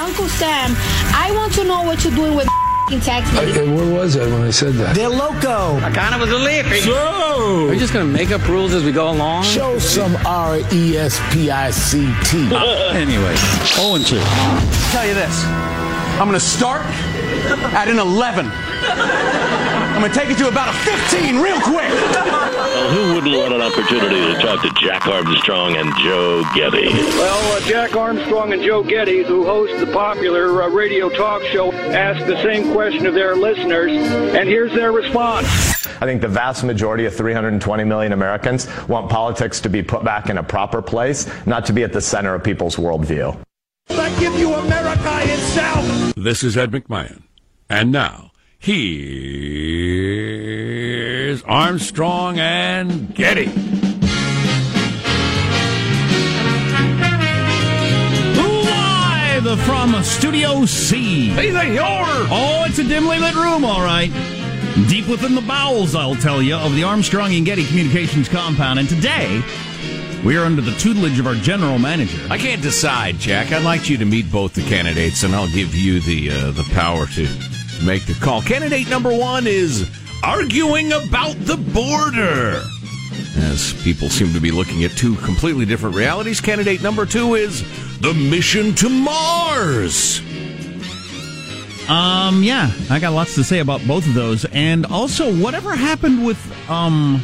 Uncle Sam, I want to know what you're doing with text me. Okay, where was I when I said that? They're loco. I kind of was a lippy. So, Are you just going to make up rules as we go along? show some R E S P I C T. Anyway, 0 and 2. tell you this. I'm going to start at an 11. I'm going to take it to about a 15 real quick. Well, who wouldn't want an opportunity to talk to Jack Armstrong and Joe Getty? Well, uh, Jack Armstrong and Joe Getty, who host the popular uh, radio talk show, ask the same question of their listeners, and here's their response. I think the vast majority of 320 million Americans want politics to be put back in a proper place, not to be at the center of people's worldview. I give you America itself. This is Ed McMahon. And now, here's Armstrong and Getty. Live from Studio C. Hey, senor. Oh, it's a dimly lit room, all right. Deep within the bowels, I'll tell you, of the Armstrong and Getty Communications compound. And today, we are under the tutelage of our general manager. I can't decide, Jack. I'd like you to meet both the candidates, and I'll give you the uh, the power to make the call. Candidate number one is arguing about the border. As people seem to be looking at two completely different realities, candidate number two is the mission to Mars. Um, yeah, I got lots to say about both of those, and also whatever happened with um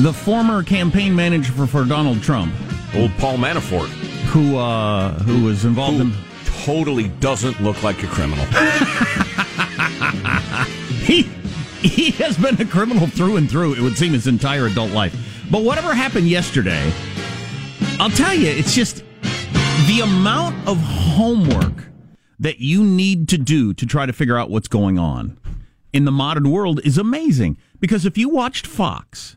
the former campaign manager for, for Donald Trump, Old Paul Manafort, who uh who was involved who in totally doesn't look like a criminal. he he has been a criminal through and through. It would seem his entire adult life. But whatever happened yesterday, I'll tell you, it's just the amount of homework that you need to do to try to figure out what's going on in the modern world is amazing. Because if you watched Fox,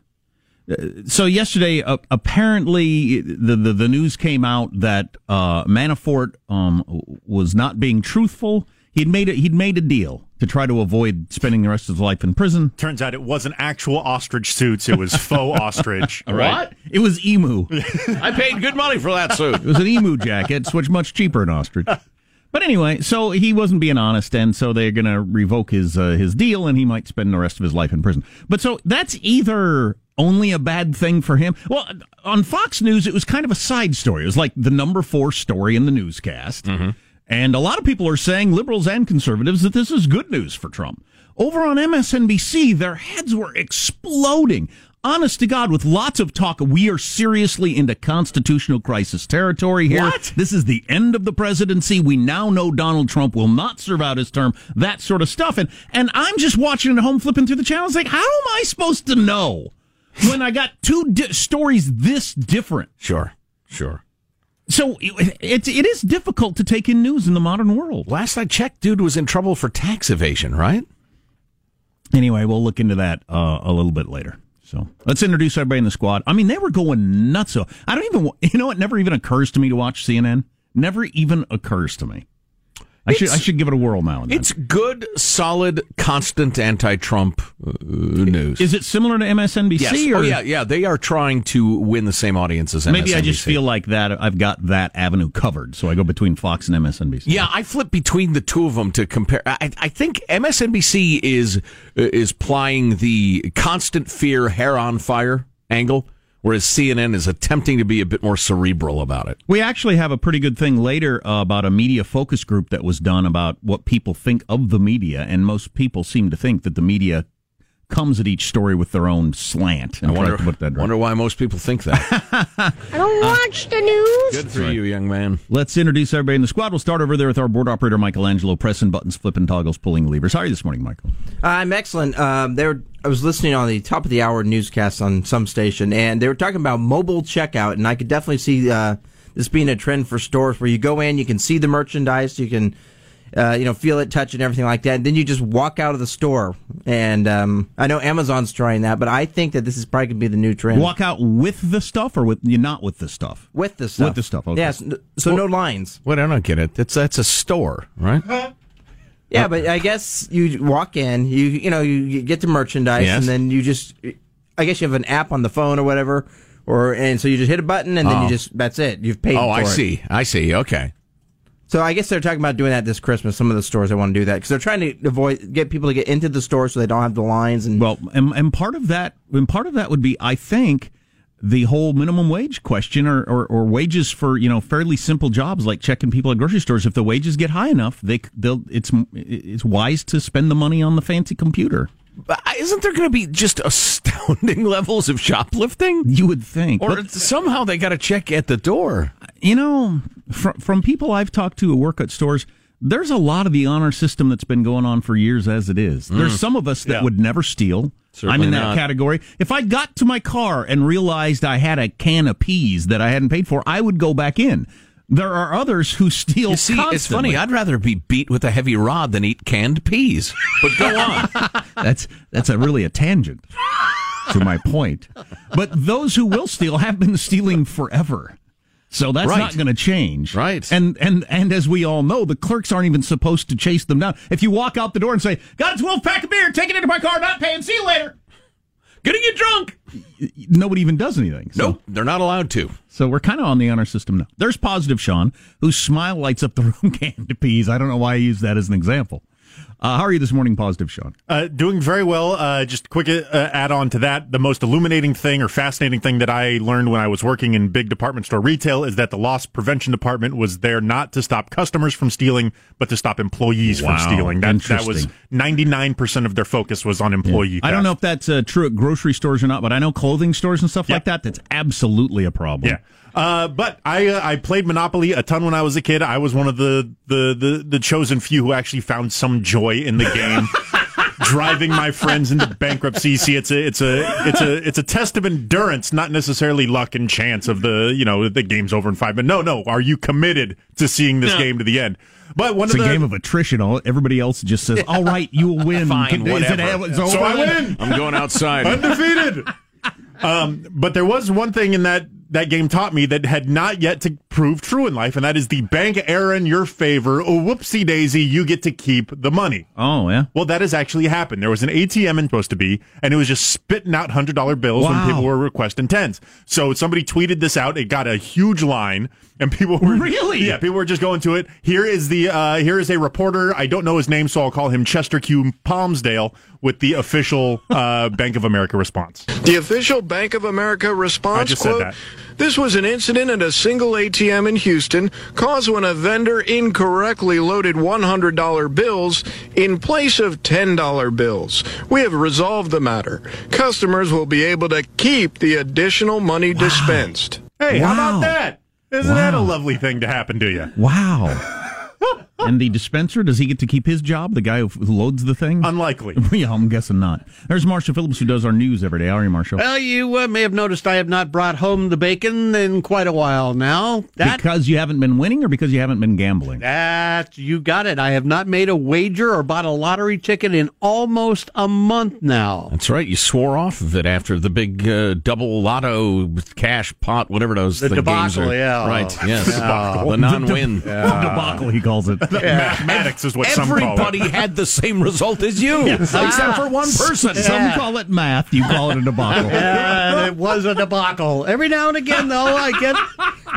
so yesterday, uh, apparently, the, the the news came out that uh, Manafort um, was not being truthful. He'd made a, he'd made a deal to try to avoid spending the rest of his life in prison. Turns out it wasn't actual ostrich suits; it was faux ostrich. What? It was emu. I paid good money for that suit. It was an emu jacket, which much cheaper than ostrich. But anyway, so he wasn't being honest, and so they're going to revoke his uh, his deal, and he might spend the rest of his life in prison. But so that's either only a bad thing for him. Well, on Fox News, it was kind of a side story. It was like the number four story in the newscast, mm-hmm. and a lot of people are saying, liberals and conservatives, that this is good news for Trump. Over on MSNBC, their heads were exploding. Honest to God, with lots of talk, we are seriously into constitutional crisis territory here. What? This is the end of the presidency. We now know Donald Trump will not serve out his term. That sort of stuff. And and I'm just watching at home, flipping through the channels, like, how am I supposed to know when I got two di- stories this different? Sure, sure. So it, it it is difficult to take in news in the modern world. Last I checked, dude was in trouble for tax evasion, right? Anyway, we'll look into that uh, a little bit later. So let's introduce everybody in the squad. I mean, they were going nuts. So I don't even, you know, it never even occurs to me to watch CNN. Never even occurs to me. I should I should give it a whirl now and then. It's good, solid, constant anti-Trump uh, news. Is it similar to MSNBC? Yes. Or Oh yeah, yeah. They are trying to win the same audience as MSNBC. Maybe I just feel like that I've got that avenue covered, so I go between Fox and MSNBC. Yeah, I flip between the two of them to compare. I, I think MSNBC is is plying the constant fear, hair on fire angle, whereas CNN is attempting to be a bit more cerebral about it. We actually have a pretty good thing later uh, about a media focus group that was done about what people think of the media, and most people seem to think that the media comes at each story with their own slant. And I wonder, to put that right. wonder why most people think that. I don't watch the news. Good for you, young man. Let's introduce everybody in the squad. We'll start over there with our board operator, Michelangelo, pressing buttons, flipping toggles, pulling levers. How are you this morning, Michael? I'm excellent. Um, there, I was listening on the top of the hour newscast on some station, and they were talking about mobile checkout, and I could definitely see uh, this being a trend for stores where you go in, you can see the merchandise, you can, uh, you know, feel it, touch it, and everything like that. And then you just walk out of the store, and um, I know Amazon's trying that, but I think that this is probably going to be the new trend. Walk out with the stuff or with you not with the stuff? with the stuff. With the stuff, okay. Yes. so no lines. Wait, I don't get it. That's that's a store, right? Yeah, but I guess you walk in, you you know, you, you get the merchandise, Yes. and then you just, I guess you have an app on the phone or whatever, or and so you just hit a button, and then Oh. you just that's it. You've paid. Oh, for I it. see. I see. Okay. So I guess they're talking about doing that this Christmas. Some of the stores that want to do that because they're trying to avoid get people to get into the store so they don't have the lines and Well, and, and part of that, and part of that would be, I think, the whole minimum wage question, or, or, or wages for you know fairly simple jobs like checking people at grocery stores. If the wages get high enough, they they'll it's it's wise to spend the money on the fancy computer. But isn't there going to be just astounding levels of shoplifting? You would think, Or But- somehow they got to check at the door. you know, from from people I've talked to who work at stores, there's a lot of the honor system that's been going on for years as it is. There's Mm. some of us that Yeah. would never steal. Certainly I'm in that not. category. If I got to my car and realized I had a can of peas that I hadn't paid for, I would go back in. There are others who steal. You see, it's funny. I'd rather be beat with a heavy rod than eat canned peas. But go on. that's that's a really a tangent to my point. But those who will steal have been stealing forever. So that's Right. not going to change. Right. And and and as we all know, the clerks aren't even supposed to chase them down. If you walk out the door and say, "Got a 12 pack of beer, take it into my car, not paying, see you later." Getting get drunk. Nobody even does anything. So, Nope, they're not allowed to. So we're kind of on the honor system now. There's positive Sean, whose smile lights up the room canned peas. I don't know why I use that as an example. Uh, how are you this morning, positive Sean? Uh, doing very well. Uh, just a quick uh, add on to that. The most illuminating thing or fascinating thing that I learned when I was working in big department store retail is that the loss prevention department was there not to stop customers from stealing, but to stop employees Wow, from stealing. That, that was 99% of their focus was on employee I don't know if that's uh, true at grocery stores or not, but I know clothing stores and stuff like that. That's absolutely a problem. Yeah. Uh, but I uh, I played Monopoly a ton when I was a kid. I was one of the, the, the, the chosen few who actually found some joy in the game. Driving my friends into bankruptcy. See, it's a it's a it's a it's a test of endurance, not necessarily luck and chance of the you know the game's over in five minutes. No, no. Are you committed to seeing this Yeah. game to the end? But one It's of a the game of attrition. All everybody else just says, "All right, you will win." Fine, Is it- whatever. it's? So I win. I'm going outside. undefeated. Um, but there was one thing in that that game taught me that had not yet to prove true in life, and that is the bank error in your favor. Oh, whoopsie daisy, you get to keep the money. Oh yeah. Well, that has actually happened. There was an ATM in supposed to be, and it was just spitting out hundred dollar bills Wow. when people were requesting tens. So somebody tweeted this out. It got a huge line, and people were Really? yeah, people were just going to it. Here is the uh, here is a reporter. I don't know his name, so I'll call him Chester Q. Palmsdale with the official uh, Bank of America response. The official Bank of America response I just said quote, that. This was an incident at a single ATM in Houston caused when a vendor incorrectly loaded $100 bills in place of $10 bills. We have resolved the matter. Customers will be able to keep the additional money dispensed. Hey, how about that? Isn't that a lovely thing to happen to you? Wow. and the dispenser, does he get to keep his job? The guy who who loads the thing? Unlikely. yeah, I'm guessing not. There's Marshall Phillips, who does our news every day. How are you, Marshall? Well, you uh, may have noticed I have not brought home the bacon in quite a while now. That because you haven't been winning or because you haven't been gambling? That you got it. I have not made a wager or bought a lottery ticket in almost a month now. That's right. You swore off of it after the big uh, double lotto cash pot, whatever those The the games debacle, are. yeah. Right. Yes. Debacle. The non-win. Debacle, he calls it. Mathematics is what some call Everybody had the same result as you, Yes. except for one ah. person. Some call it math. You call it a debacle. Yeah, uh, it was a debacle. Every now and again, though, I get.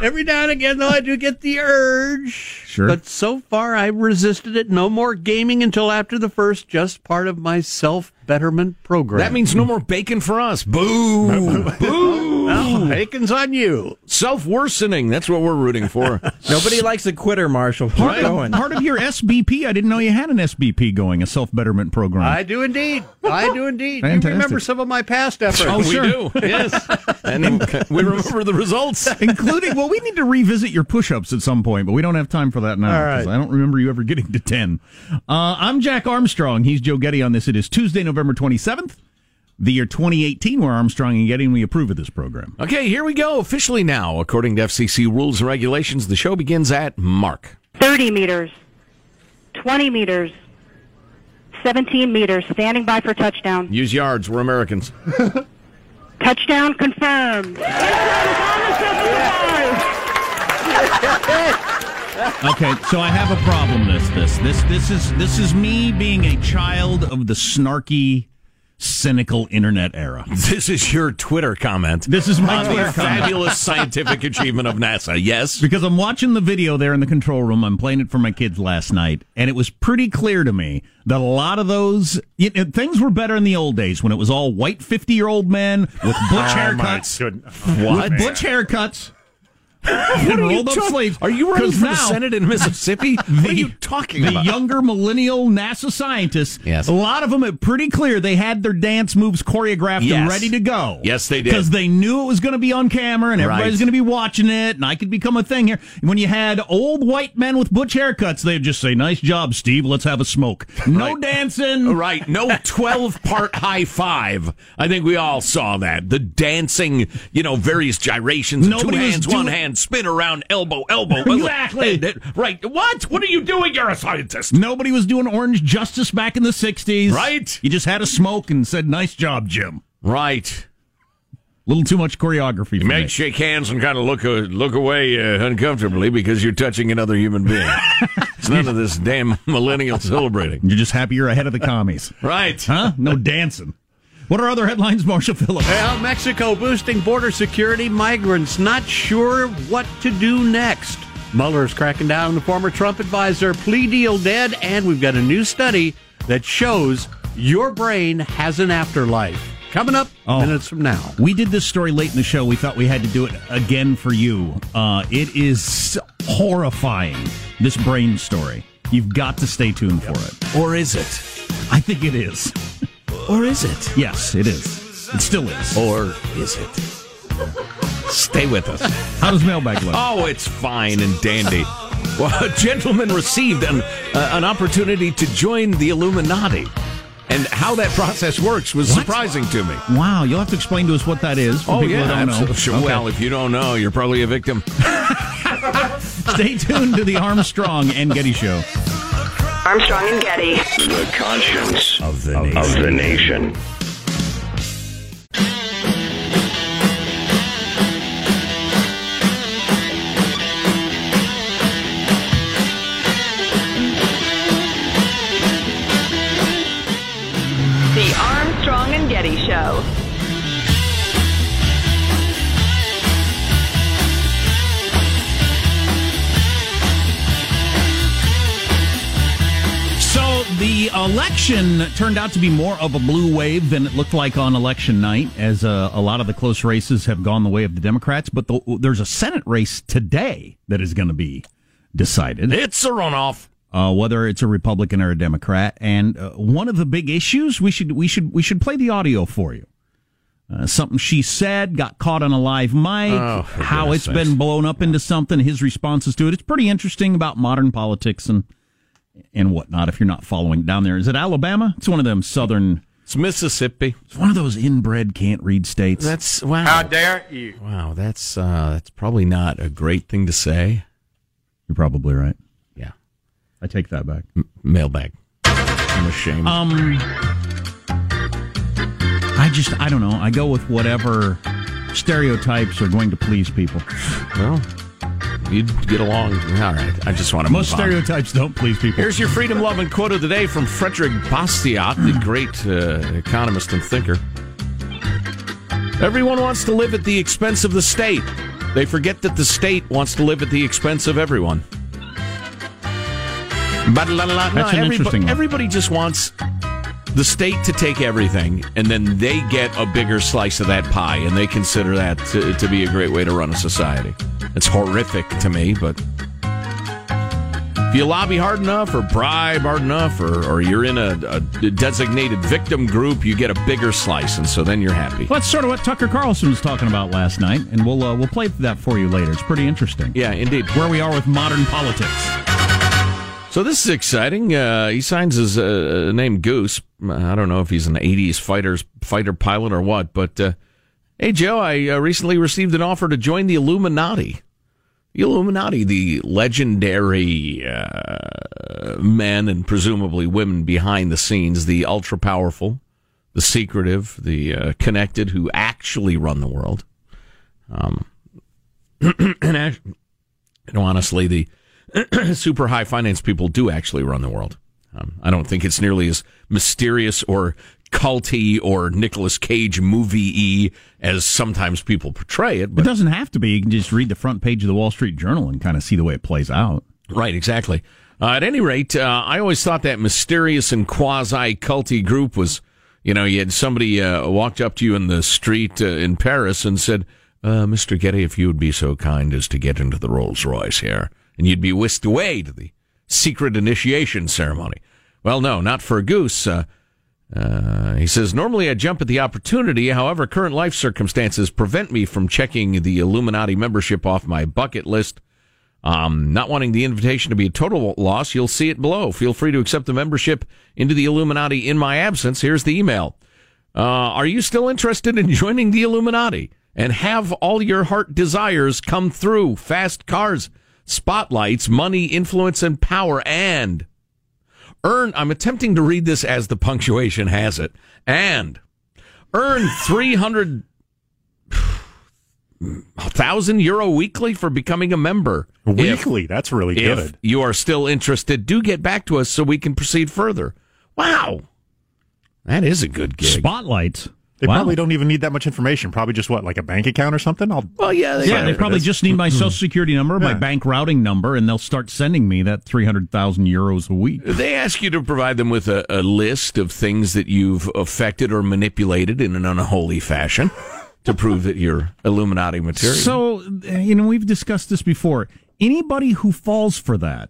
Every now and again, though, I do get the urge. Sure. But so far, I resisted it. No more gaming until after the first, just part of my self betterment program. That means no more bacon for us. Boo! Boo! Well, bacon's on you. Self worsening. That's what we're rooting for. Nobody likes a quitter, Marshall. Keep Part going. of, part of your SBP, I didn't know you had an SBP going, a self betterment program. I do indeed. I do indeed. Fantastic. You remember some of my past efforts. Oh, sure. We do. Yes. and we remember the results. Including, well, we need to revisit your push ups at some point, but we don't have time for that now. All right. 'cause I don't remember you ever getting to 10. Uh, I'm Jack Armstrong. He's Joe Getty on this. It is Tuesday, November 27th, the year 2018. We're Armstrong and Getty, and we approve of this program. Okay, here we go. Officially now, according to FCC rules and regulations, the show begins at Mark. 30 meters, 20 meters, 17 meters, standing by for touchdown. Use yards. We're Americans. Touchdown confirmed. Okay, so I have a problem. This, this, this, this is this is me being a child of the snarky, cynical internet era. This is your Twitter comment. This is my Twitter comment. fabulous scientific achievement of NASA. Yes. Because I'm watching the video there in the control room. I'm playing it for my kids last night, and it was pretty clear to me that a lot of those you know, things were better in the old days when it was all white 50 year old men with butch Oh, haircuts. With butch haircuts. What are you up talk-. Are you running for the Senate in Mississippi? what are you talking the about? younger millennial NASA scientists, Yes. a lot of them are pretty clear they had their dance moves choreographed and ready to go. Yes, they did. Because they knew it was going to be on camera and everybody's Right. going to be watching it, and I could become a thing here. When you had old white men with butch haircuts, they'd just say, Nice job, Steve, let's have a smoke. No Right. dancing. Right, no 12 part high five. I think we all saw that. The dancing, you know, various gyrations. Nobody two hands, one doing- hand, spin around, elbow, elbow. elbow. Exactly. That- that- Right. What? What are you doing? You're a scientist. Nobody was doing orange justice back in the 60s. Right. You just had a smoke and said, Nice job, Jim. Right. A little too much choreography. You for may me. shake hands and kind of look uh, look away uh, uncomfortably because you're touching another human being. it's none of this damn millennial celebrating. You're just happy you're ahead of the commies. Right. Huh? No dancing. What are other headlines, Marshall Phillips? Well, Mexico boosting border security, migrants not sure what to do next. Mueller's cracking down on the former Trump advisor, plea deal dead, and we've got a new study that shows your brain has an afterlife. Coming up Oh. minutes from now. We did this story late in the show. We thought we had to do it again for you. Uh, it is horrifying, this brain story. You've got to stay tuned for it. Or is it? I think it is. Or is it? Yes, it is. It still is. Or is it? Stay with us. How does mailbag look? Oh, it's fine and dandy. Well, a gentleman received an, uh, an opportunity to join the Illuminati. And how that process works was surprising to me. Wow, you'll have to explain to us what that is. For Oh, people yeah. absolutely. know. Sure. Okay. Well, if you don't know, you're probably a victim. Stay tuned to the Armstrong and Getty Show. Armstrong and Getty. The conscience of the Of the nation. The election turned out to be more of a blue wave than it looked like on election night, as uh, a lot of the close races have gone the way of the Democrats. But the, there's a Senate race today that is going to be decided. It's a runoff. Uh, whether it's a Republican or a Democrat, and uh, one of the big issues we should we should we should play the audio for you. Uh, something she said got caught on a live mic. Oh, how it's goodness been blown up into something. His responses to it. It's pretty interesting about modern politics and and whatnot. If you're not following down there, is it Alabama? It's one of them southern. It's Mississippi. It's one of those inbred can't read states. That's wow. How dare you? Wow, that's uh, that's probably not a great thing to say. You're probably right. Yeah, I take that back. M- mailbag. I'm ashamed. Um, I just I don't know. I go with whatever stereotypes are going to please people. well, you'd get along. All right. I just want to Most move on. stereotypes don't please people. Here's your freedom loving quote of the day from Frederick Bastiat, the great uh, economist and thinker. Everyone wants to live at the expense of the state. They forget that the state wants to live at the expense of everyone. But la, la, la, no, That's an everybody, interesting one. everybody just wants the state to take everything, and then they get a bigger slice of that pie, and they consider that to, to be a great way to run a society. It's horrific to me, but if you lobby hard enough or bribe hard enough or, or you're in a, a designated victim group, you get a bigger slice, and so then you're happy. Well, that's sort of what Tucker Carlson was talking about last night, and we'll uh, we'll play that for you later. It's pretty interesting. Yeah, indeed. Where we are with modern politics. So this is exciting. Uh, he signs his uh, name Goose. I don't know if he's an '80s fighters fighter pilot or what, but uh, hey, Joe, I uh, recently received an offer to join the Illuminati. Illuminati, the legendary uh, men and presumably women behind the scenes, the ultra powerful, the secretive, the uh, connected, who actually run the world. Um, and, act- and honestly, the super high finance people do actually run the world. Um, I don't think it's nearly as mysterious or culty or Nicolas Cage movie y as sometimes people portray it. It But doesn't have to be. You can just read the front page of the Wall Street Journal and kind of see the way it plays out. Right, exactly. Uh, at any rate, uh, I always thought that mysterious and quasi culty group was, you know, you had somebody uh, walked up to you in the street uh, in Paris and said, uh, Mr. Getty, if you would be so kind as to get into the Rolls Royce here. And you'd be whisked away to the secret initiation ceremony. Well, no, not for a goose. Uh, he says, normally I jump at the opportunity. However, current life circumstances prevent me from checking the Illuminati membership off my bucket list. Um, not wanting the invitation to be a total loss, you'll see it below. Feel free to accept the membership into the Illuminati in my absence. Here's the email. Uh, are you still interested in joining the Illuminati and have all your heart desires come through? Fast cars, spotlights, money, influence, and power, and earn. I'm attempting to read this as the punctuation has it, and earn 300 thousand euro weekly for becoming a member. Weekly, that's really If good. you are still interested, do get back to us so we can proceed further. Wow, that is a good gig. Spotlights. They Wow. probably don't even need that much information. Probably just what, like a bank account or something. I'll well, yeah, Yeah, they probably just need my hmm. social security number, my bank routing number, and they'll start sending me that 300,000 euros a week. They ask you to provide them with a, a list of things that you've affected or manipulated in an unholy fashion to prove that you're Illuminati material. So, you know, we've discussed this before. Anybody who falls for that,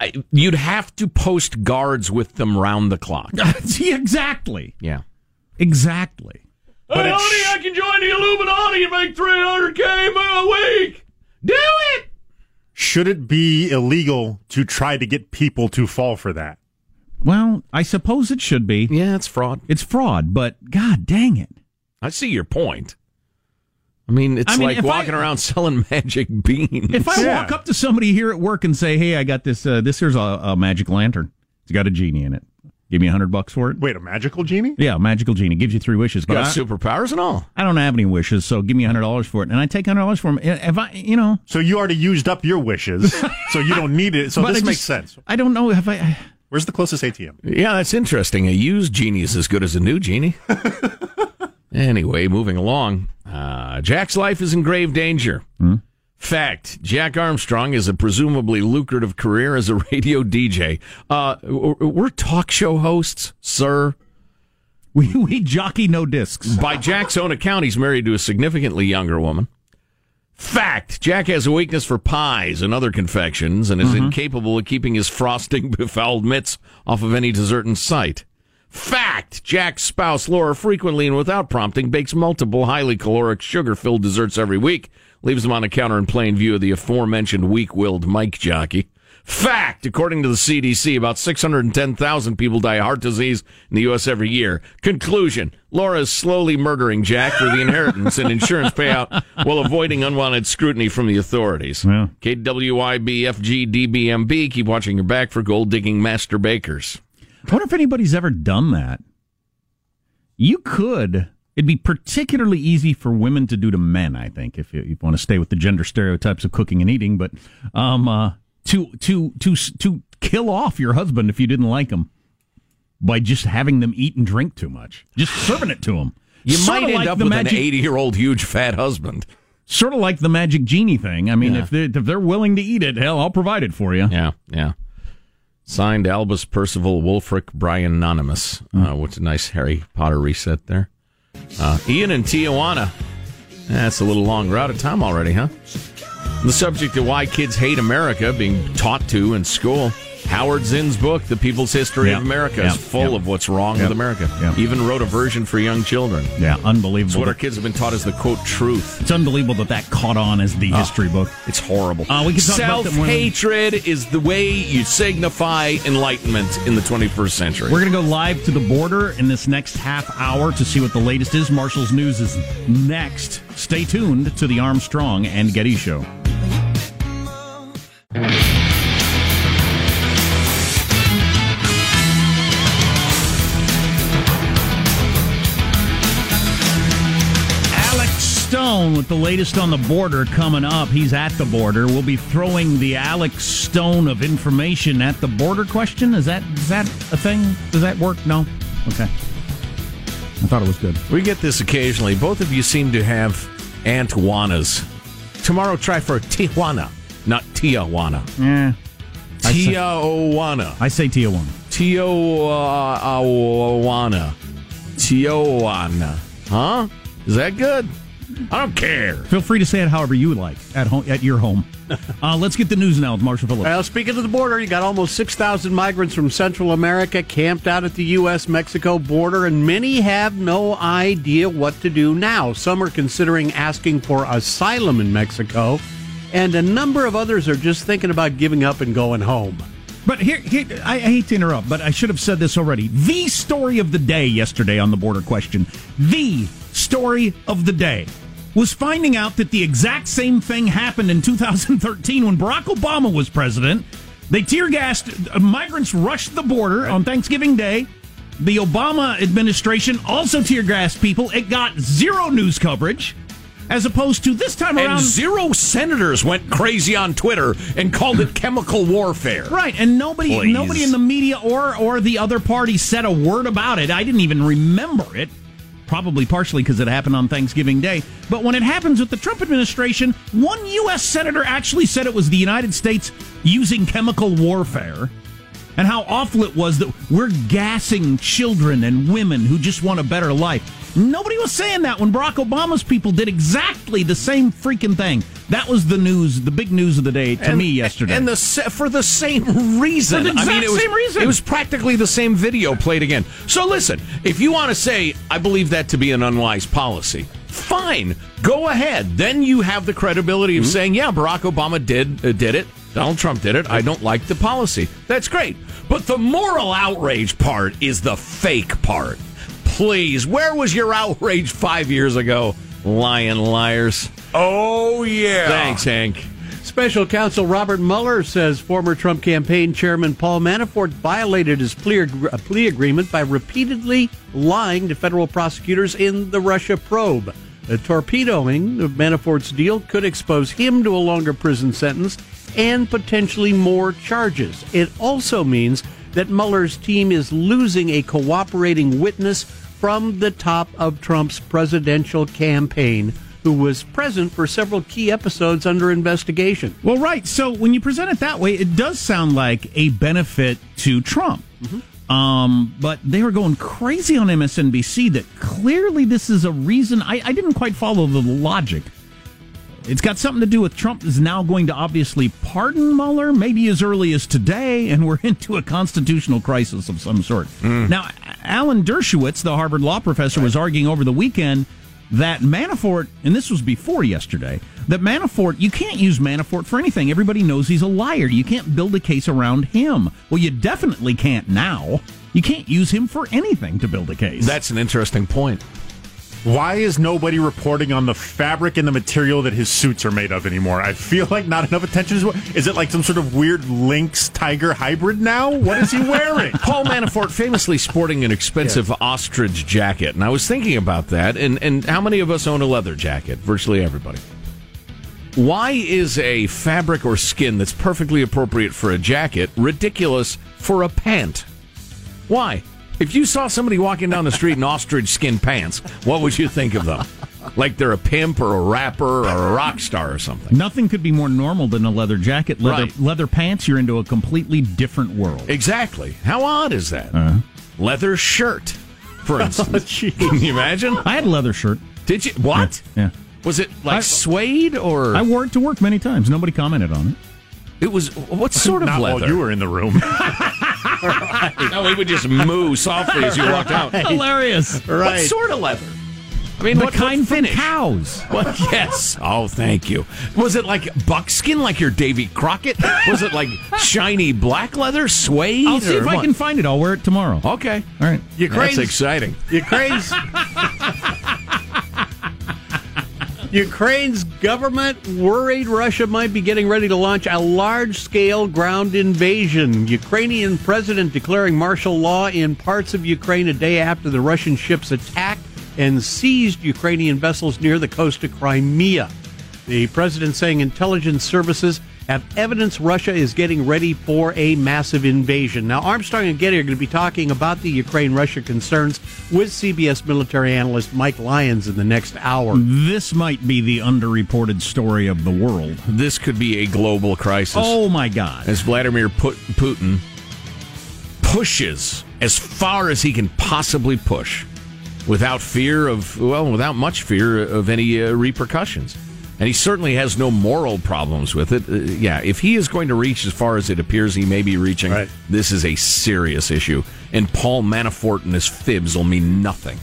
I, you'd have to post guards with them round the clock. See, exactly. Yeah. Exactly. But hey, honey, I can join the Illuminati and make 300K a week. Do it! Should it be illegal to try to get people to fall for that? Well, I suppose it should be. Yeah, it's fraud. It's fraud, but god dang it. I see your point. I mean, it's I mean, like walking I- around selling magic beans. If I walk up to somebody here at work and say, "Hey, I got this. Uh, this here's a, a magic lantern. It's got a genie in it. Give me a hundred bucks for it." Wait, a magical genie? Yeah, a magical genie gives you three wishes. But got I, superpowers and all. I don't have any wishes, so give me a hundred dollars for it, and I take hundred dollars for them. If I, you know, So you already used up your wishes, so you don't need it. So this I makes sense. I don't know if I. Where's the closest ATM? Yeah, that's interesting. A used genie is as good as a new genie. anyway, moving along. Uh, Jack's life is in grave danger. Fact: Jack Armstrong is a presumably lucrative career as a radio DJ. Uh, we're talk show hosts, sir. We we jockey no discs. By Jack's own account, he's married to a significantly younger woman. Fact: Jack has a weakness for pies and other confections, and is Mm-hmm. incapable of keeping his frosting befouled mitts off of any dessert in sight. Fact: Jack's spouse Laura frequently and without prompting bakes multiple highly caloric, sugar-filled desserts every week, leaves them on a counter in plain view of the aforementioned weak-willed mic jockey. Fact: According to the CDC, about 610,000 people die of heart disease in the U.S. every year. Conclusion: Laura is slowly murdering Jack for the inheritance and insurance payout while avoiding unwanted scrutiny from the authorities. Yeah. KWIB, FG, DBMB. Keep watching your back for gold digging master bakers. I wonder if anybody's ever done that. You could. It'd be particularly easy for women to do to men, I think, if you, you want to stay with the gender stereotypes of cooking and eating. But um, uh, to to to to kill off your husband if you didn't like him by just having them eat and drink too much, just serving it to them. You Sorta might end like up with magic, an 80 year old huge fat husband. sort of like the magic genie thing. I mean, Yeah. if they if they're willing to eat it, hell, I'll provide it for you. Yeah, yeah. Signed Albus Percival Wulfric Brian Anonymous. Uh, what's a nice Harry Potter reset there. Uh, Ian and Tijuana. That's a little long. We're out of time already, huh? The subject of why kids hate America being taught to in school. Howard Zinn's book, The People's History Yeah. of America, Yeah. is full Yeah. of what's wrong with America. Even wrote a version for young children. Yeah, unbelievable. It's what our kids have been taught as the quote truth. It's unbelievable that that caught on as the history book. It's horrible. Uh, we can talk about that Self hatred is the way you signify enlightenment in the 21st century. We're going to go live to the border in this next half hour to see what the latest is. Marshall's News is next. Stay tuned to the Armstrong and Getty Show. Stone with the latest on the border coming up. He's at the border. We'll be throwing the Alex Stone of information at the border question. Is that is that a thing? Does that work? No. Okay. I thought it was good. We get this occasionally. Both of you seem to have Antwanas. Tomorrow, try for Tijuana, not Tijuana. Yeah. Tijuana. I say Tijuana. Tijuana. Tijuana. Huh? Is that good? I don't care. Feel free to say it however you like at home at your home. uh, let's get the news now with Marshall Phillips. Well, speaking of the border, you got almost 6,000 migrants from Central America camped out at the U.S. Mexico border, and many have no idea what to do now. Some are considering asking for asylum in Mexico, and a number of others are just thinking about giving up and going home. But here, here I, I hate to interrupt, but I should have said this already. The story of the day yesterday on the border question, the story of the day was finding out that the exact same thing happened in 2013 when Barack Obama was president. They tear gassed, uh, migrants rushed the border on Thanksgiving Day. The Obama administration also tear gassed people. It got zero news coverage, as opposed to this time around. And zero senators went crazy on Twitter and called it chemical warfare. Right, and nobody Please. nobody in the media or or the other party said a word about it. I didn't even remember it. Probably partially because it happened on Thanksgiving Day. But when it happens with the Trump administration, one U.S. senator actually said it was the United States using chemical warfare and how awful it was that we're gassing children and women who just want a better life. Nobody was saying that when Barack Obama's people did exactly the same freaking thing. That was the news, the big news of the day to And- me yesterday. And the for the same reason. For the I mean, exact it was, same reason. It was practically the same video played again. So listen, if you want to say I believe that to be an unwise policy, fine, go ahead. Then you have the credibility of Mm-hmm. saying, yeah, Barack Obama did uh, did it. Donald Trump did it. I don't like the policy. That's great. But the moral outrage part is the fake part. Please, where was your outrage five years ago? Lying liars. Oh, yeah. Thanks, Hank. Special counsel Robert Mueller says former Trump campaign chairman Paul Manafort violated his plea, uh, plea agreement by repeatedly lying to federal prosecutors in the Russia probe. The torpedoing of Manafort's deal could expose him to a longer prison sentence and potentially more charges. It also means that Mueller's team is losing a cooperating witness from the top of Trump's presidential campaign who was present for several key episodes under investigation. Well, right. So when you present it that way, it does sound like a benefit to Trump. Um, but they were going crazy on MSNBC that clearly this is a reason. I, I didn't quite follow the logic. It's got something to do with Trump is now going to obviously pardon Mueller, maybe as early as today, and we're into a constitutional crisis of some sort. Mm. Now, Alan Dershowitz, the Harvard law professor, was arguing over the weekend that Manafort, and this was before yesterday, that Manafort, you can't use Manafort for anything. Everybody knows he's a liar. You can't build a case around him. Well, you definitely can't now. You can't use him for anything to build a case. That's an interesting point. Why is nobody reporting on the fabric and the material that his suits are made of anymore? I feel like not enough attention is. Is it like some sort of weird lynx tiger hybrid now? What is he wearing? Paul Manafort famously sporting an expensive ostrich jacket, and I was thinking about that. And and how many of us own a leather jacket? Virtually everybody. Why is a fabric or skin that's perfectly appropriate for a jacket ridiculous for a pant? Why? If you saw somebody walking down the street in ostrich skin pants, what would you think of them? Like they're a pimp or a rapper or a rock star or something. Nothing could be more normal than a leather jacket. Leather, Right. leather pants, you're into a completely different world. Exactly. How odd is that? Uh-huh. Leather shirt, for instance. Can you imagine? I had a leather shirt. Did you? What? Yeah. Was it like I- suede or? I wore it to work many times. Nobody commented on it. It was what sort of Not leather? while you were in the room. no, we would just moo softly as you walked out. Hilarious. Right. What sort of leather? I mean, the what kind what from finish? cows. What? Yes. Oh, thank you. Was it like buckskin, like your Davy Crockett? Was it like shiny black leather, suede? I'll see or if I can find it. I'll wear it tomorrow. Okay. All right. You crazy? That's exciting. Ukraine's Ukraine's government worried Russia might be getting ready to launch a large-scale ground invasion. Ukrainian president declaring martial law in parts of Ukraine a day after the Russian ships attacked and seized Ukrainian vessels near the coast of Crimea. The president saying intelligence services have evidence Russia is getting ready for a massive invasion. Now, Armstrong and Getty are going to be talking about the Ukraine Russia concerns with CBS military analyst Mike Lyons in the next hour. This might be the underreported story of the world. This could be a global crisis. Oh my God! As Vladimir Put- Putin pushes as far as he can possibly push, without fear of well, without much fear of any uh, repercussions. And he certainly has no moral problems with it. Uh, yeah, if he is going to reach as far as it appears he may be reaching, this is a serious issue. And Paul Manafort and his fibs will mean nothing.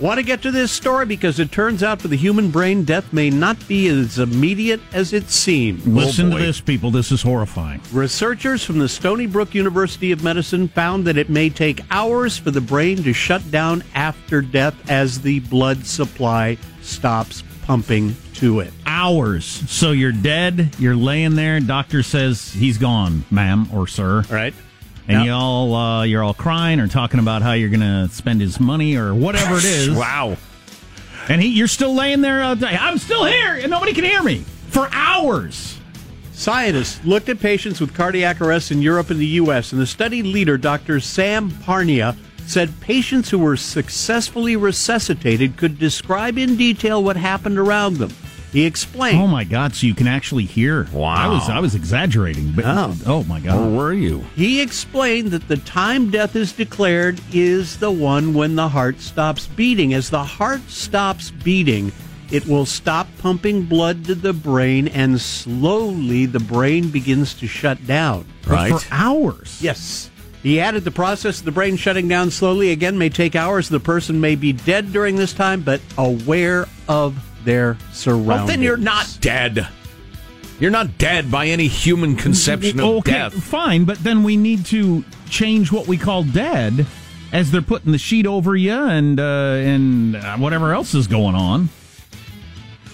Want to get to this story because it turns out for the human brain, death may not be as immediate as it seems. Listen Oh, to this, people. This is horrifying. Researchers from the Stony Brook University of Medicine found that it may take hours for the brain to shut down after death as the blood supply stops pumping to it. Hours. So you're dead. You're laying there. Doctor says he's gone, ma'am or sir. Right. And Yep. y'all, uh, you're all crying or talking about how you're going to spend his money or whatever it is. wow. And he, you're still laying there. Uh, I'm still here, and nobody can hear me for hours. Scientists looked at patients with cardiac arrest in Europe and the U.S., and the study leader, Dr. Sam Parnia, said patients who were successfully resuscitated could describe in detail what happened around them. He explained. Oh my God! So you can actually hear. Wow. I was I was exaggerating, but Oh. oh, my God! Where were you? He explained that the time death is declared is the one when the heart stops beating. As the heart stops beating, it will stop pumping blood to the brain, and slowly the brain begins to shut down. But for hours. Yes. He added the process of the brain shutting down slowly again may take hours. The person may be dead during this time, but aware of their surroundings. Well, then you're not dead. You're not dead by any human conception of okay, death. fine, but then we need to change what we call dead, as they're putting the sheet over you and uh, and uh, whatever else is going on.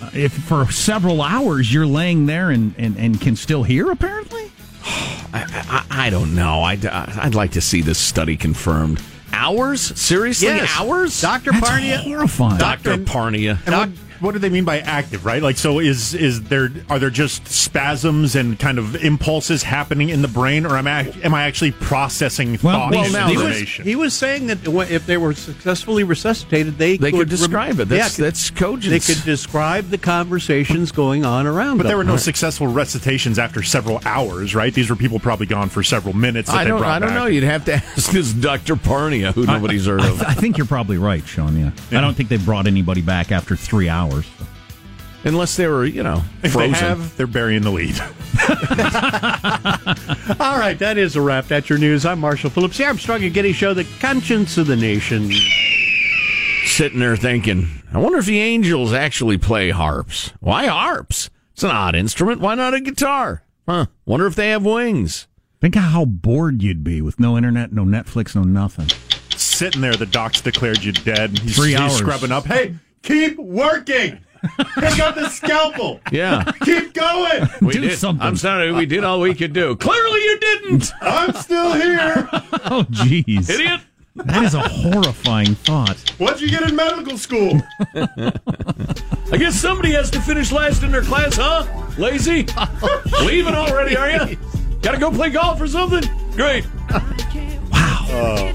Uh, If for several hours you're laying there and, and, and can still hear, apparently. I, I, I don't know. I'd, uh, I'd like to see this study confirmed. Hours? Seriously? Yes. Hours? Dr. That's Parnia. horrifying. Dr. Parnia. Doc- what do they mean by active? Right? Like, so is is there are there just spasms and kind of impulses happening in the brain, or am I am I actually processing thoughts well, and now he was, he was saying that if they were successfully resuscitated, they They could describe it. That's- yeah, that's cogence. They could describe the conversations going on around. Them. But them. there were no successful recitations after several hours, right? These were people probably gone for several minutes. That I don't. brought I don't back. know. You'd have to ask this Dr. Parnia, who nobody's heard I, of. I think you're probably right, Sean. Yeah. I don't think they brought anybody back after three hours. Unless they were, you know, If frozen. they have, they're burying the lead. All right, that is a wrap. That's your news. I'm Marshall Phillips. The Armstrong and Getty Show, the conscience of the nation. Sitting there thinking, I wonder if the Angels actually play harps. Why harps? It's an odd instrument. Why not a guitar? Huh. Wonder if they have wings. Think of how bored you'd be with no internet, no Netflix, no nothing. Sitting there, the docs declared you dead. He's, Three he's hours. scrubbing up. Hey, keep working. Pick up the scalpel. Yeah. Keep going. We Do did. something. I'm sorry. We did all we could do. Clearly, you didn't. I'm still here. Oh, jeez. Idiot. That is a horrifying thought. What'd you get in medical school? I guess somebody has to finish last in their class, huh? Lazy? Leaving already, are you? Gotta go play golf or something? Great. Oh.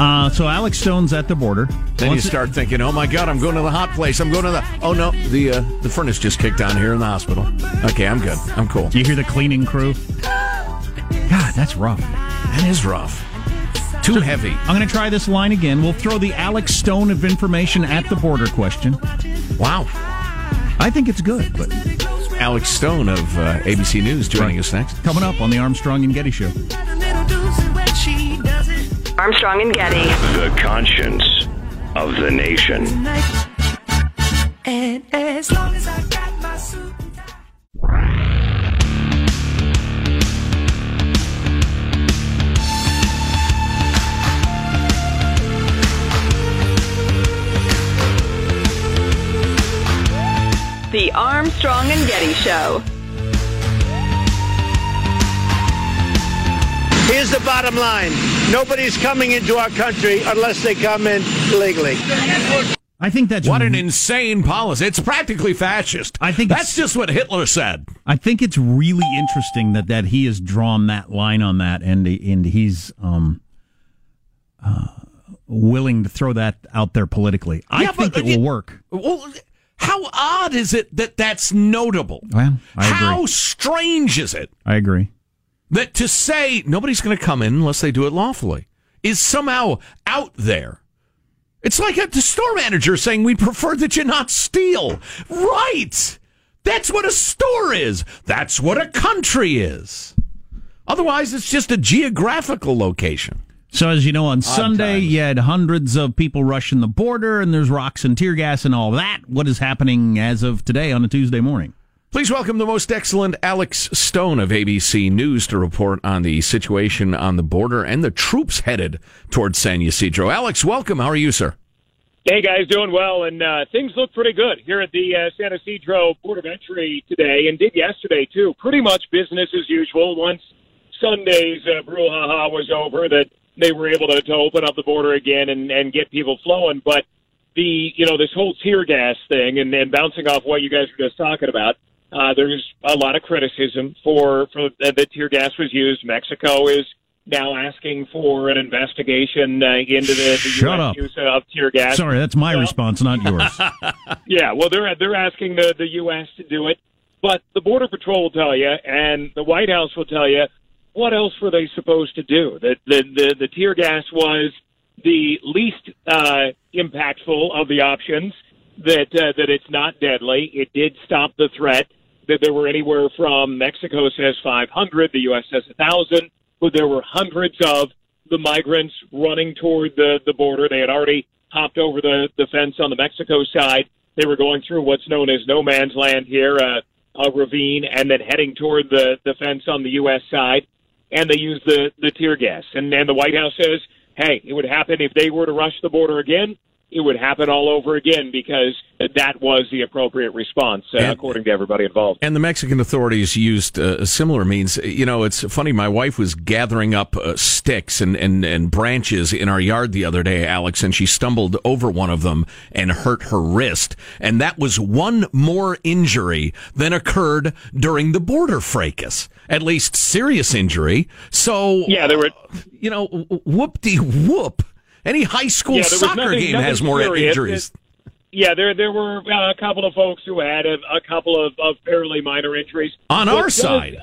Uh, so Alex Stone's at the border. Then you Once it- start thinking, "Oh my God, I'm going to the hot place. I'm going to the. Oh no, the uh, the furnace just kicked on here in the hospital. Okay, I'm good. I'm cool. you hear the cleaning crew? God, that's rough. That is rough. Too heavy. I'm going to try this line again. We'll throw the Alex Stone of information at the border question. Wow. I think it's good, but Alex Stone of uh, ABC News joining Right. us next. coming up on the Armstrong and Getty Show. Armstrong and Getty. The conscience of the nation. And as long as I got my suit. The Armstrong and Getty Show. Here's the bottom line. Nobody's coming into our country unless they come in legally. I think that's What an insane policy! It's practically fascist. I think that's just what Hitler said. I think it's really interesting that, that he has drawn that line on that, and and he's um, uh, willing to throw that out there politically. I Yeah, think but it will work. Well, how odd is it that that's notable? Well, I how strange is it I agree. That to say nobody's going to come in unless they do it lawfully is somehow out there? It's like a, the store manager saying we prefer that you not steal. Right. That's what a store is. That's what a country is. Otherwise, it's just a geographical location. So as you know, on Sunday you had hundreds of people rushing the border, and there's rocks and tear gas and all that. What is happening as of today on a Tuesday morning? Please welcome the most excellent Alex Stone of ABC News to report on the situation on the border and the troops headed towards San Ysidro. Alex, welcome. How are you, sir? Hey guys, doing well, and uh, things look pretty good here at the uh, San Ysidro Port of Entry today, and did yesterday too. Pretty much business as usual. Once Sunday's uh, brouhaha was over, that they were able to, to open up the border again and, and get people flowing. But the you know this whole tear gas thing, and, and bouncing off what you guys were just talking about, uh, there's a lot of criticism for for uh, that tear gas was used. Mexico is now asking for an investigation uh, into the, the Shut U.S. up. use of tear gas. Sorry, that's my Well, response, not yours. yeah, well, they're they're asking the the U.S. to do it, but the Border Patrol will tell you, and the White House will tell you, what else were they supposed to do? That the the, the tear gas was the least uh, impactful of the options. That uh, that it's not deadly. It did stop the threat. That there were anywhere from Mexico says 500, the U.S. says 1,000, but there were hundreds of the migrants running toward the the border. They had already hopped over the the fence on the Mexico side. They were going through what's known as no man's land here, uh, a ravine, and then heading toward the the fence on the U.S. side. And they used the the tear gas. And and the White House says, hey, it would happen if they were to rush the border again. It would happen all over again because that was the appropriate response, uh, And- according to everybody involved. And the Mexican authorities used uh, similar means. You know, it's funny. My wife was gathering up uh, sticks and, and, and branches in our yard the other day, Alex, and she stumbled over one of them and hurt her wrist. And that was one more injury than occurred during the border fracas. At least serious injury. So yeah, there were. You know, whoop de whoop. Any high school Yeah, soccer nothing- game nothing has more serious. injuries. Yeah, there there were uh, a couple of folks who had a, a couple of, of fairly minor injuries On But our side.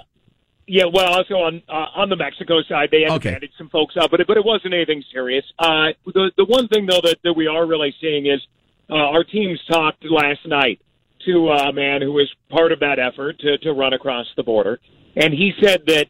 Yeah, well, also on uh, on the Mexico side, they had Okay. bandaged some folks up, but it, but it wasn't anything serious. Uh, the the one thing though that, that we are really seeing is uh, our teams talked last night to a man who was part of that effort to to run across the border, and he said that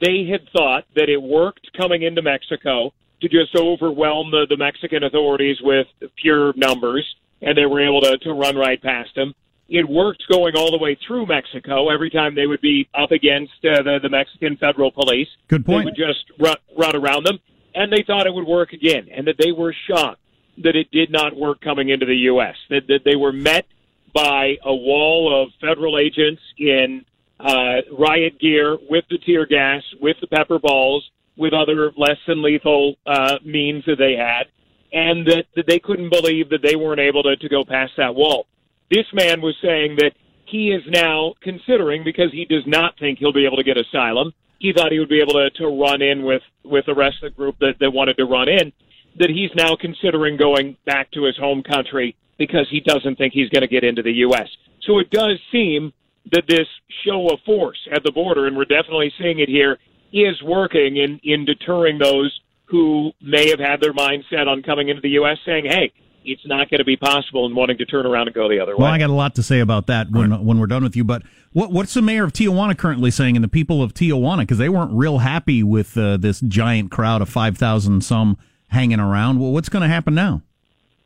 they had thought that it worked coming into Mexico to just overwhelm the, the Mexican authorities with pure numbers, and they were able to, to run right past them. It worked going all the way through Mexico. Every time they would be up against uh, the, the Mexican federal police, Good point. they would just run, run around them, and they thought it would work again, and that they were shocked that it did not work coming into the U.S. That, that they were met by a wall of federal agents in uh, riot gear with the tear gas, with the pepper balls, with other less than lethal uh, means that they had, and that, that they couldn't believe that they weren't able to, to go past that wall. This man was saying that he is now considering because he does not think he'll be able to get asylum. He thought he would be able to, to run in with, with the rest of the group that, that wanted to run in. That he's now considering going back to his home country because he doesn't think he's going to get into the U.S. So it does seem that this show of force at the border, and we're definitely seeing it here, is working in, in deterring those who may have had their mind set on coming into the U.S., saying, hey, it's not going to be possible, and wanting to turn around and go the other Well, way. Well, I got a lot to say about that when when we're done with you. But what what's the mayor of Tijuana currently saying, and the people of Tijuana because they weren't real happy with uh, this giant crowd of five thousand some hanging around. Well, what's going to happen now?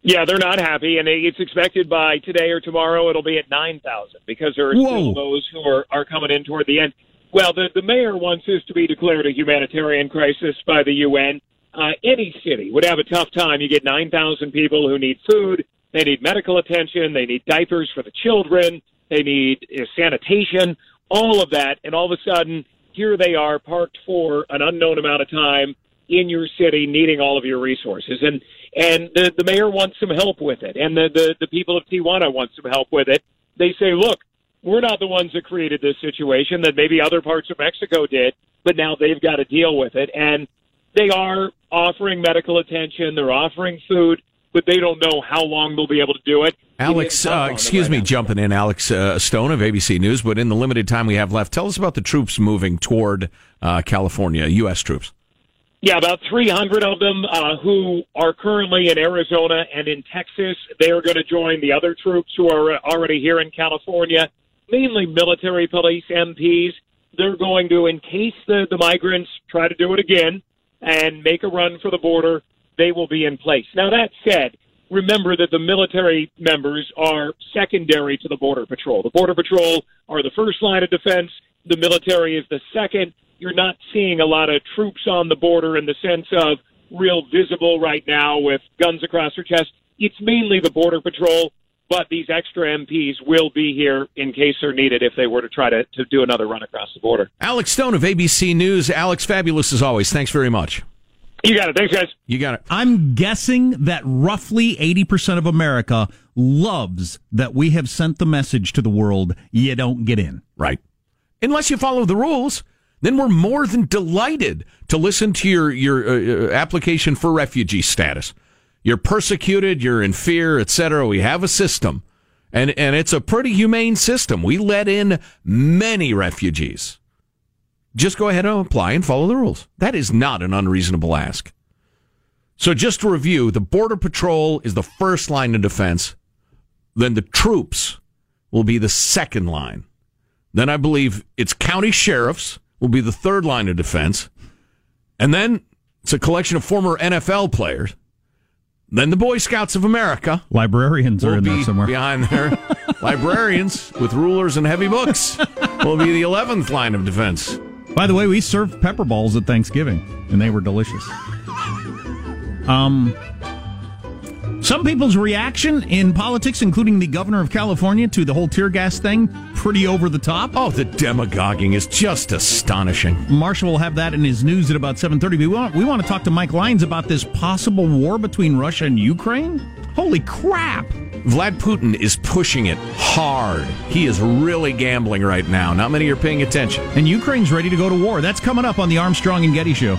Yeah, they're not happy, and it's expected by today or tomorrow it'll be at nine thousand because there are still those who are, are coming in toward the end. Well, the the mayor wants this to be declared a humanitarian crisis by the UN. Uh, any city would have a tough time. You get nine thousand people who need food, they need medical attention, they need diapers for the children, they need uh, sanitation, all of that, and all of a sudden here they are parked for an unknown amount of time in your city needing all of your resources and and the the mayor wants some help with it and the the, the people of Tijuana want some help with it they say look we're not the ones that created this situation that maybe other parts of Mexico did but now they've got to deal with it and they are offering medical attention they're offering food but they don't know how long they'll be able to do it Alex, It is tough on uh, excuse right me, now. jumping in. Alex uh, Stone of ABC News, but in the limited time we have left, tell us about the troops moving toward uh, California, U.S. troops. Yeah, about 300 of them uh, who are currently in Arizona and in Texas. They are going to join the other troops who are already here in California, mainly military police MPs. They're going to, in case the, the migrants try to do it again and make a run for the border, they will be in place. Now, that said, remember that the military members are secondary to the Border Patrol. The Border Patrol are the first line of defense, the military is the second. You're not seeing a lot of troops on the border in the sense of real visible right now with guns across their chest. It's mainly the Border Patrol, but these extra MPs will be here in case they're needed if they were to try to, to do another run across the border. Alex Stone of ABC News. Alex, fabulous as always. Thanks very much. You got it. Thanks, guys. You got it. I'm guessing that roughly 80% of America loves that we have sent the message to the world you don't get in. Right. Unless you follow the rules, then we're more than delighted to listen to your your uh, uh, application for refugee status. You're persecuted, you're in fear, etc. We have a system, and and it's a pretty humane system. We let in many refugees. Just go ahead and apply and follow the rules. That is not an unreasonable ask. So just to review, the border patrol is the first line of defense. Then the troops will be the second line. Then I believe it's county sheriffs will be the third line of defense. And then it's a collection of former NFL players. Then the Boy Scouts of America Librarians are in there somewhere. behind there. Librarians with rulers and heavy books will be the 11th line of defense. By the way, we served pepper balls at Thanksgiving, and they were delicious. Um, Some people's reaction in politics, including the governor of California, to the whole tear gas thing, pretty over the top. Oh, the demagoguing is just astonishing. Marshall will have that in his news at about 7.30. We want, we want to talk to Mike Lyons about this possible war between Russia and Ukraine. Holy crap! Vlad Putin is pushing it hard. He is really gambling right now. Not many are paying attention. And Ukraine's ready to go to war. That's coming up on the Armstrong and Getty Show.